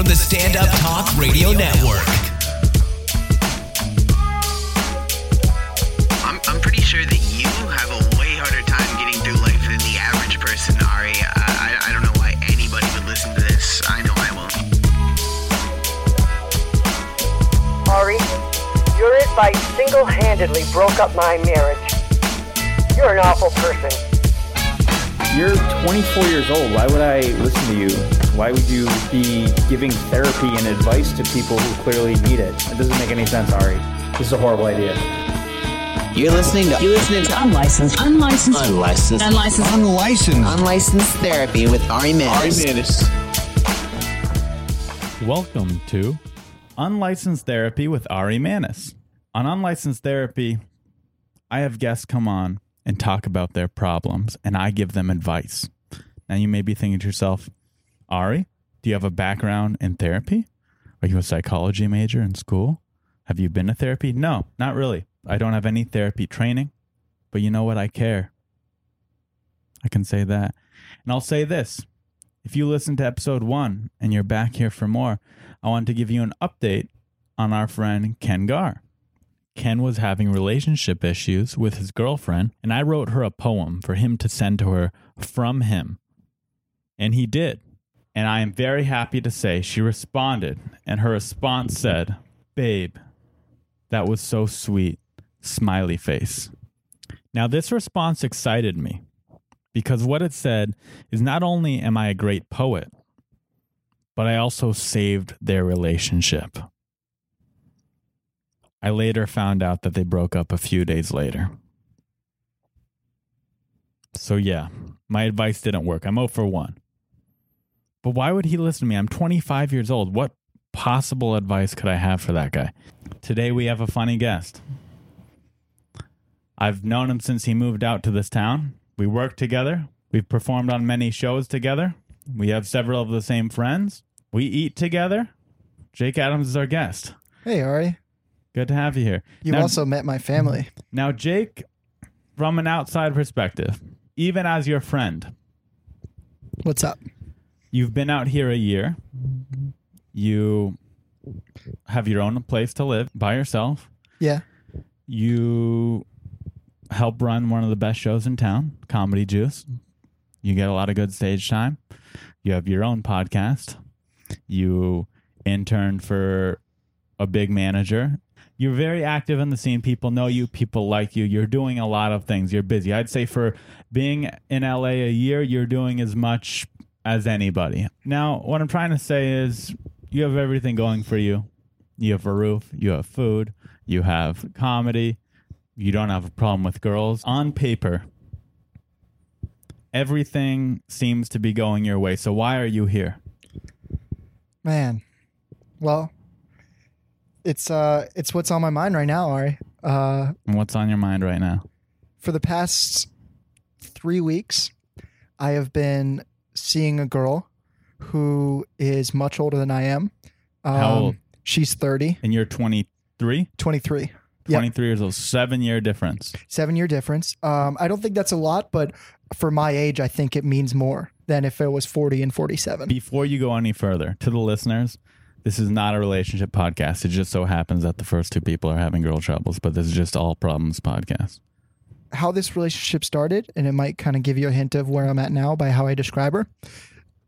from the Stand Up Talk Radio Network. I'm, I'm pretty sure that you have a way harder time getting through life than the average person, Ari. I, I, I don't know why anybody would listen to this. I know I won't. Ari, your advice single-handedly broke up my marriage. You're an awful person. You're 24 years old. Why would I listen to you? Why would you be giving therapy and advice to people who clearly need it? It doesn't make any sense, Ari. This is a horrible idea. You're listening to you're listening to Unlicensed. Unlicensed. unlicensed Unlicensed. Unlicensed. unlicensed therapy with Ari Manis. Welcome to Unlicensed Therapy with Ari Manis. On Unlicensed Therapy, I have guests come on and talk about their problems, and I give them advice. Now, you may be thinking to yourself, Ari, do you have a background in therapy? Are you a psychology major in school? Have you been to therapy? No, not really. I don't have any therapy training, but you know what? I care. I can say that. And I'll say this if you listen to episode one and you're back here for more, I want to give you an update on our friend Ken Gar. Ken was having relationship issues with his girlfriend, and I wrote her a poem for him to send to her from him. And he did. And I am very happy to say she responded, and her response said, Babe, that was so sweet. Smiley face. Now, this response excited me because what it said is not only am I a great poet, but I also saved their relationship. I later found out that they broke up a few days later. So, yeah, my advice didn't work. I'm 0 for 1. But why would he listen to me? I'm 25 years old. What possible advice could I have for that guy? Today, we have a funny guest. I've known him since he moved out to this town. We work together. We've performed on many shows together. We have several of the same friends. We eat together. Jake Adams is our guest. Hey, Ari. Good to have you here. You now, also met my family. now, Jake, from an outside perspective, even as your friend, What's up? you've been out here a year. You have your own place to live by yourself. Yeah. You help run one of the best shows in town, Comedy Juice. You get a lot of good stage time. You have your own podcast. You intern for a big manager. You're very active in the scene. People know you. People like you. You're doing a lot of things. You're busy. I'd say for being in LA a year, you're doing as much as anybody. Now, what I'm trying to say is you have everything going for you. You have a roof, you have food, you have comedy, you don't have a problem with girls. On paper, everything seems to be going your way. So why are you here? Man. Well, it's uh it's what's on my mind right now, Ari. Uh what's on your mind right now? for the past 3 weeks, I have been seeing a girl who is much older than I am. Um, How old? She's 30, And you're 23? 23. Yep. 23 years old. Seven year difference. Seven year difference. Um, I don't think that's a lot, but for my age, I think it means more than if it was 40 and 47. Before you go any further, to the listeners, this is not a relationship podcast. It just so happens that the first two people are having girl troubles, but this is just all problems podcast. how this relationship started, and it might kind of give you a hint of where I'm at now by how I describe her.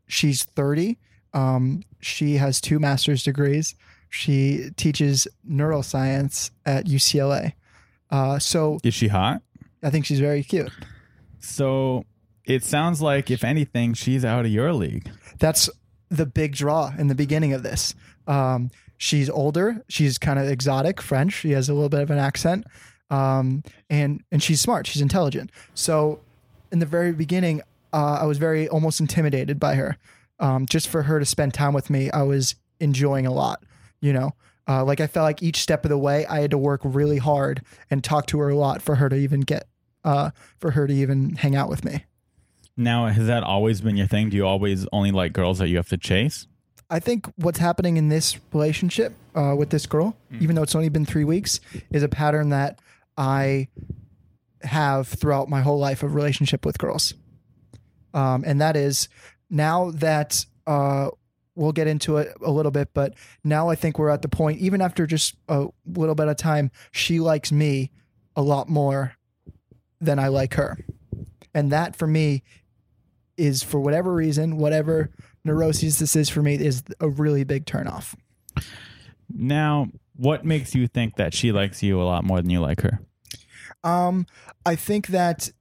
She's 30. Um, she has two master's degrees. She teaches neuroscience at UCLA. Uh, so Is she hot? I think she's very cute. So it sounds like, if anything, she's out of your league. That's the big draw in the beginning of this. Um, she's older. She's kind of exotic, French. She has a little bit of an accent, um, and and she's smart. She's intelligent. So, in the very beginning, uh, I was very almost intimidated by her. Um, just for her to spend time with me, I was enjoying a lot. You know, uh, like I felt like each step of the way, I had to work really hard and talk to her a lot for her to even get, uh, for her to even hang out with me. Now, has that always been your thing? Do you always only like girls that you have to chase? I think what's happening in this relationship uh, with this girl, even though it's only been three weeks, is a pattern that I have throughout my whole life of relationship with girls. Um, and that is now that uh, we'll get into it a little bit, but now I think we're at the point, even after just a little bit of time, she likes me a lot more than I like her. And that for me is for whatever reason, whatever neuroses this is for me, is a really big turnoff. Now, what makes you think that she likes you a lot more than you like her? Um, I think that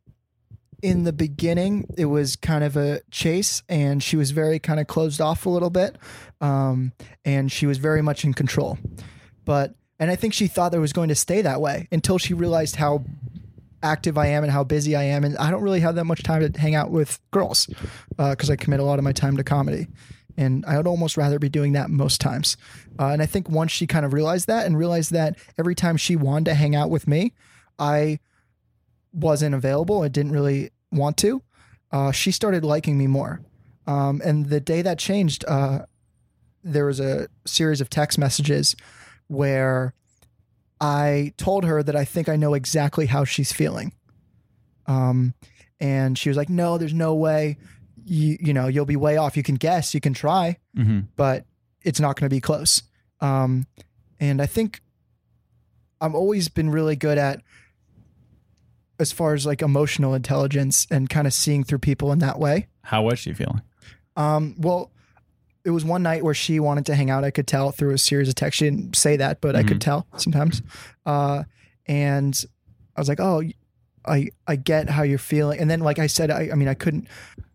in the beginning it was kind of a chase, and she was very kind of closed off a little bit, um, and she was very much in control. But and I think she thought that it was going to stay that way until she realized how active I am and how busy I am, and I don't really have that much time to hang out with girls because I commit a lot of my time to comedy. And I would almost rather be doing that most times. Uh, and I think once she kind of realized that and realized that every time she wanted to hang out with me, I wasn't available. I didn't really want to. Uh, she started liking me more. Um, and the day that changed, uh, there was a series of text messages where I told her that I think I know exactly how she's feeling. Um, and she was like, "No, there's no way. You you know you'll be way off. You can guess, you can try, Mm-hmm. but it's not going to be close." Um, and I think I've always been really good at as far as like emotional intelligence and kind of seeing through people in that way. How was she feeling? Um, well, it was one night where she wanted to hang out. I could tell through a series of texts. She didn't say that, but I could tell sometimes. Uh, and I was like, "Oh, I I get how you're feeling." And then, like I said, I, I mean, I couldn't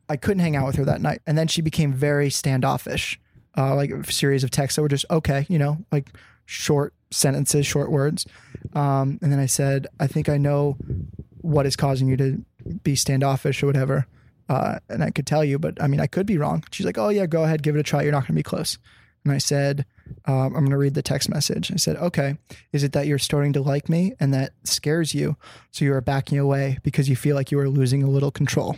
I couldn't hang out with her that night. And then she became very standoffish. Uh, like a series of texts that were just okay, you know, like short sentences, short words. Um, and then I said, "I think I know what is causing you to be standoffish or whatever." Uh, and I could tell you, but I mean, I could be wrong. She's like, "Oh yeah, go ahead, give it a try. You're not going to be close." And I said, um, "I'm going to read the text message." I said, "Okay, is it that you're starting to like me and that scares you, so you are backing away because you feel like you are losing a little control?"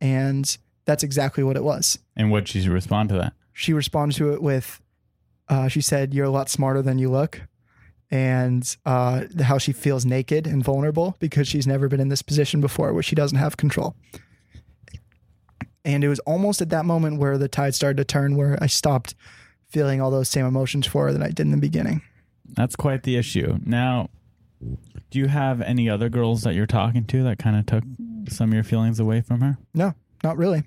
And that's exactly what it was. And what did she respond to that? She responded to it with, uh, "She said you're a lot smarter than you look." And uh, how she feels naked and vulnerable because she's never been in this position before where she doesn't have control. And it was almost at that moment where the tide started to turn, where I stopped feeling all those same emotions for her that I did in the beginning. That's quite the issue. Now, do you have any other girls that you're talking to that kind of took some of your feelings away from her? No, not really.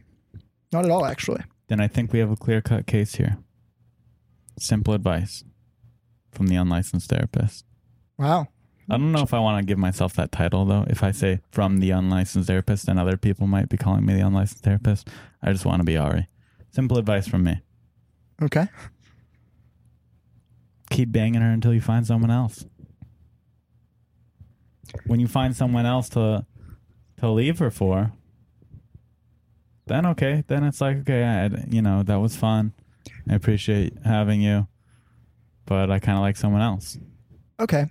Not at all, actually. Then I think we have a clear cut case here. Simple advice from the unlicensed therapist. Wow. I don't know if I want to give myself that title though. If I say from the unlicensed therapist, then other people might be calling me the unlicensed therapist. I just want to be Ari. Simple advice from me. Okay. Keep banging her until you find someone else. When you find someone else to to leave her for, then okay, then it's like okay, I, you know that was fun. I appreciate having you, but I kind of like someone else. Okay.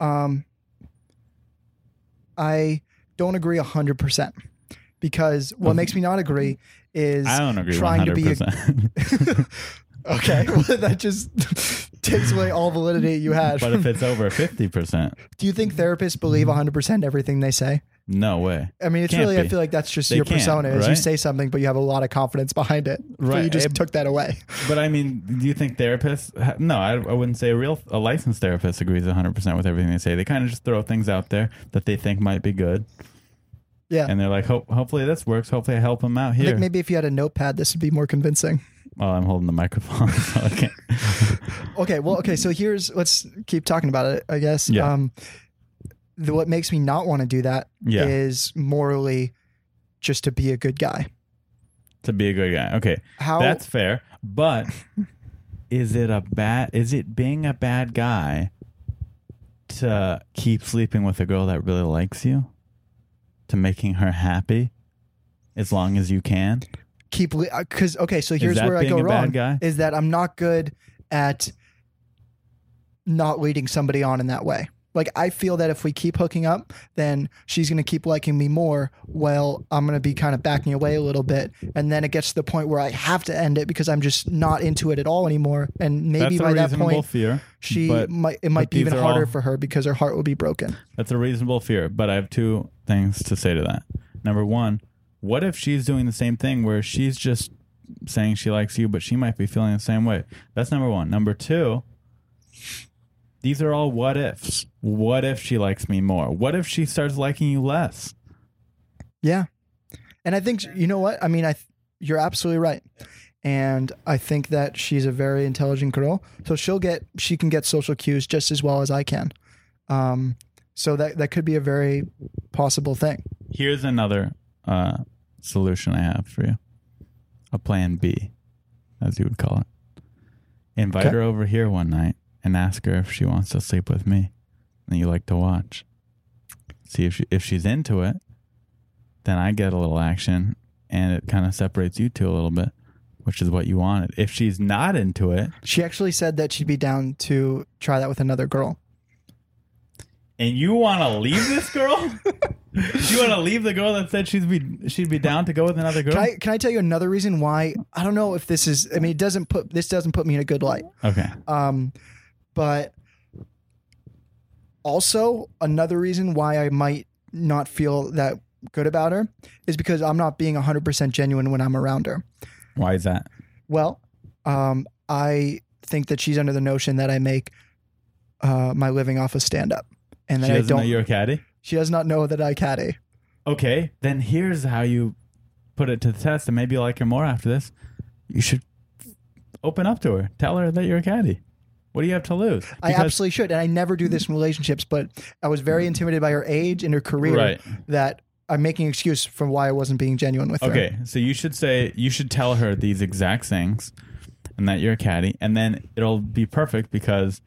Um, I don't agree 100% because what makes me not agree is I don't agree trying to be a Okay, well, that just takes away all validity you had. but if it's over 50%, Do you think therapists believe 100% everything they say? No way. I mean, it's Can't really, I feel like that's just They your can't, persona is you right? say something, but you have a lot of confidence behind it. But you just It- took that away. But I mean, do you think therapists? ha- No, I, I wouldn't say a real a licensed therapist agrees 100 percent with everything they say. They kind of just throw things out there that they think might be good, Yeah. and they're like, Hope, "Hopefully this works. Hopefully I help them out I here." think maybe if you had a notepad, this would be more convincing. well, I'm holding the microphone, so I can't. Okay, well, okay, so here's let's keep talking about it. I guess. Yeah. Um, the, what makes me not want to do that is Yeah. morally just to be a good guy. to be a good guy. Okay, How? that's fair. But is it a bad? Is it being a bad guy to keep sleeping with a girl that really likes you, to making her happy, as long as you can? keep because uh, okay so here's where i go wrong guy? is that i'm not good at not leading somebody on in that way like i feel that if we keep hooking up then she's going to keep liking me more well i'm going to be kind of backing away a little bit and then it gets to the point where i have to end it because i'm just not into it at all anymore and maybe That's by a that point fear. she but- might it might be even harder all- for her because her heart will be broken That's a reasonable fear, but I have two things to say to that. Number one, what if she's doing the same thing where she's just saying she likes you, but she might be feeling the same way. That's number one. Number two, these are all what ifs. What if she likes me more? What if she starts liking you less? Yeah. And I think you know what? I mean, I th- you're absolutely right. And I think that she's a very intelligent girl. So she'll get she can get social cues just as well as I can. Um so that that could be a very possible thing. Here's another uh, solution I have for you a plan B, as you would call it. Invite Okay. her over here one night and ask her if she wants to sleep with me and you like to watch. See if she, if she's into it, then I get a little action and it kind of separates you two a little bit, which is what you wanted. If she's not into it She actually said that she'd be down to try that with another girl. and you want to leave this girl, you want to leave the girl that said she'd be she'd be down to go with another girl. Can I can I tell you another reason why I don't know if this is I mean it doesn't put this doesn't put me in a good light. okay. Um, but also another reason why I might not feel that good about her is because I'm not being 100% genuine when I'm around her. Why is that? Well, um, I think that she's under the notion that I make uh, my living off of stand up, and that She I don't. you're a caddy. she does not know that I caddy. Okay, then here's how you put it to the test, and maybe you'll like her more after this. You should open up to her. Tell her that you're a caddy. What do you have to lose? I absolutely should, and I never do this in relationships. But I was very mm-hmm. intimidated by her age and her career. Right. That I'm making an excuse for why I wasn't being genuine with her. Okay, so you should say you should tell her these exact things, and that you're a caddy, and then it'll be perfect because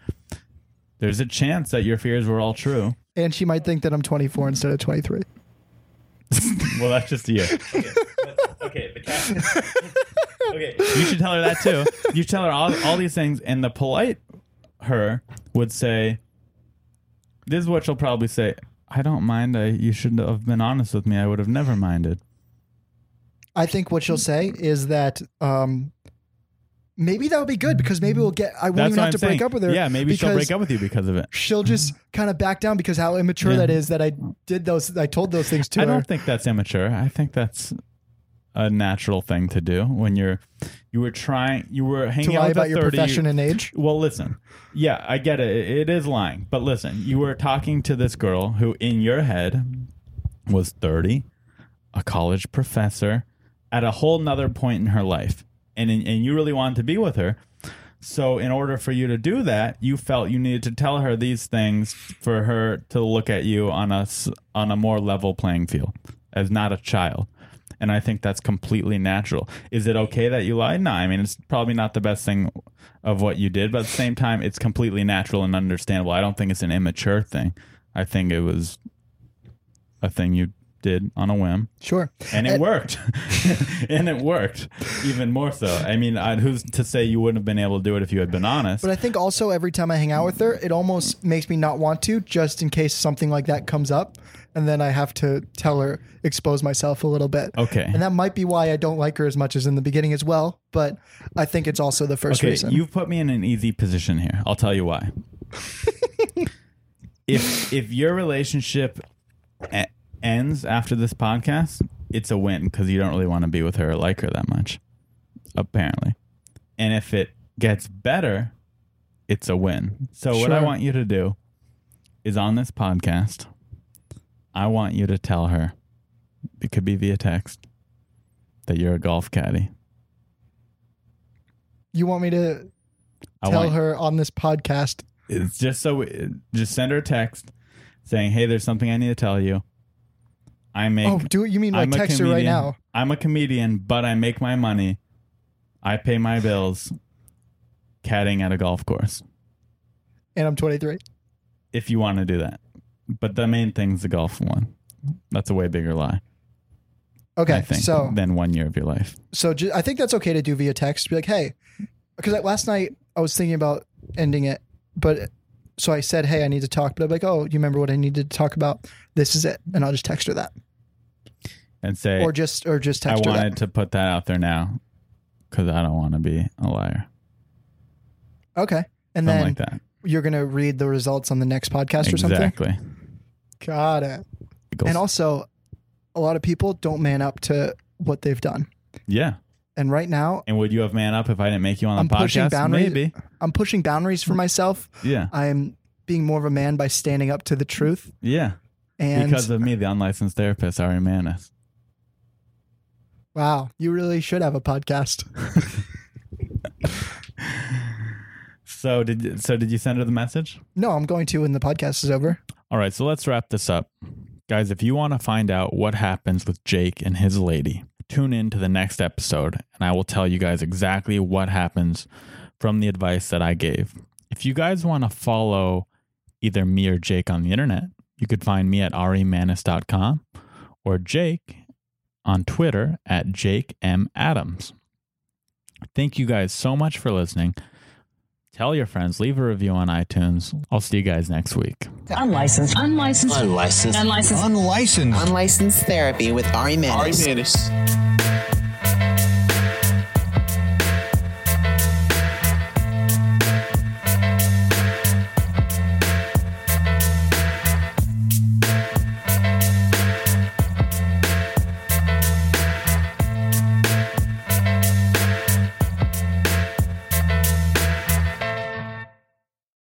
there's a chance that your fears were all true. And she might think that I'm 24 instead of 23. Well, that's just you. Okay, okay, the cat. okay, you should tell her that too. You should tell her all, all these things, and the polite her would say, "This is what she'll probably say." I don't mind. I, you should have been honest with me. I would have never minded. I think what she'll say is that um, maybe that would be good because maybe we'll get. I won't That's even have I'm to saying. break up with her. Yeah, maybe she'll break up with you because of it. She'll just kind of back down because how immature Yeah. that is that I did those. I told those things to I her. I don't think that's immature. I think that's a natural thing to do when you're you were trying you were to hanging out lie with about a your profession and age. Well, listen. Yeah, I get it. It is lying. But listen, you were talking to this girl who in your head was 30, a college professor at a whole nother point in her life. And and you really wanted to be with her. So in order for you to do that, you felt you needed to tell her these things for her to look at you on a on a more level playing field as not a child. And I think that's completely natural. Is it okay that you lied? No, I mean it's probably not the best thing of what you did, but at the same time, it's completely natural and understandable. I don't think it's an immature thing. I think it was a thing you did on a whim, Sure. and it worked, and it worked even more so. I mean, I, who's to say you wouldn't have been able to do it if you had been honest? But I think also every time I hang out with her, it almost makes me not want to, just in case something like that comes up, and then I have to tell her, expose myself a little bit. Okay. And that might be why I don't like her as much as in the beginning as well. But I think it's also the first Okay, reason. you've put me in an easy position here. I'll tell you why. if if your relationship ends after this podcast, it's a win because you don't really want to be with her or like her that much, apparently. And if it gets better, it's a win. So what I want you to do is on this podcast, I want you to tell her, it could be via text, that you're a golf caddy. you want me to I tell her on this podcast? It's just so just send her a text saying, "Hey, there's something I need to tell you. I make Oh, do it. You mean like I'm text her right now? I'm a comedian, but I make my money. I pay my bills caddying at a golf course. And I'm 23. If you want to do that, but the main thing's the golf one. That's a way bigger lie. Okay, I think so than one year of your life. so ju- I think that's okay to do via text. Be like, hey, because last night I was thinking about ending it, but so I said, hey, I need to talk. But I'm like, oh, you remember what I needed to talk about? This is it, and I'll just text her that, And say, or just or just I text her wanted that. to put that out there now because I don't want to be a liar. Okay, and Something then like that. you're gonna read the results on the next podcast or something. Exactly. Got it. Goes- And also, a lot of people don't man up to what they've done. yeah. And right now, And would you have man up if I didn't make you on the I'm podcast? pushing boundaries. Maybe. I'm pushing boundaries for myself. Yeah. I'm being more of a man by standing up to the truth. Yeah. And because of me, the unlicensed therapist, Ari Manis. wow, you really should have a podcast. So did you, so did you send her the message? no, I'm going to when the podcast is over. All right, so let's wrap this up. Guys, if you want to find out what happens with Jake and his lady, tune in to the next episode and I will tell you guys exactly what happens from the advice that I gave. If you guys want to follow either me or Jake on the internet, you could find me at arimanis.com or Jake on Twitter at Jake M. Adams. Thank you guys so much for listening. Tell your friends, leave a review on iTunes. I'll see you guys next week. Unlicensed. Unlicensed. Unlicensed. Unlicensed. Unlicensed. Unlicensed therapy with Ari Manis. Ari Manis.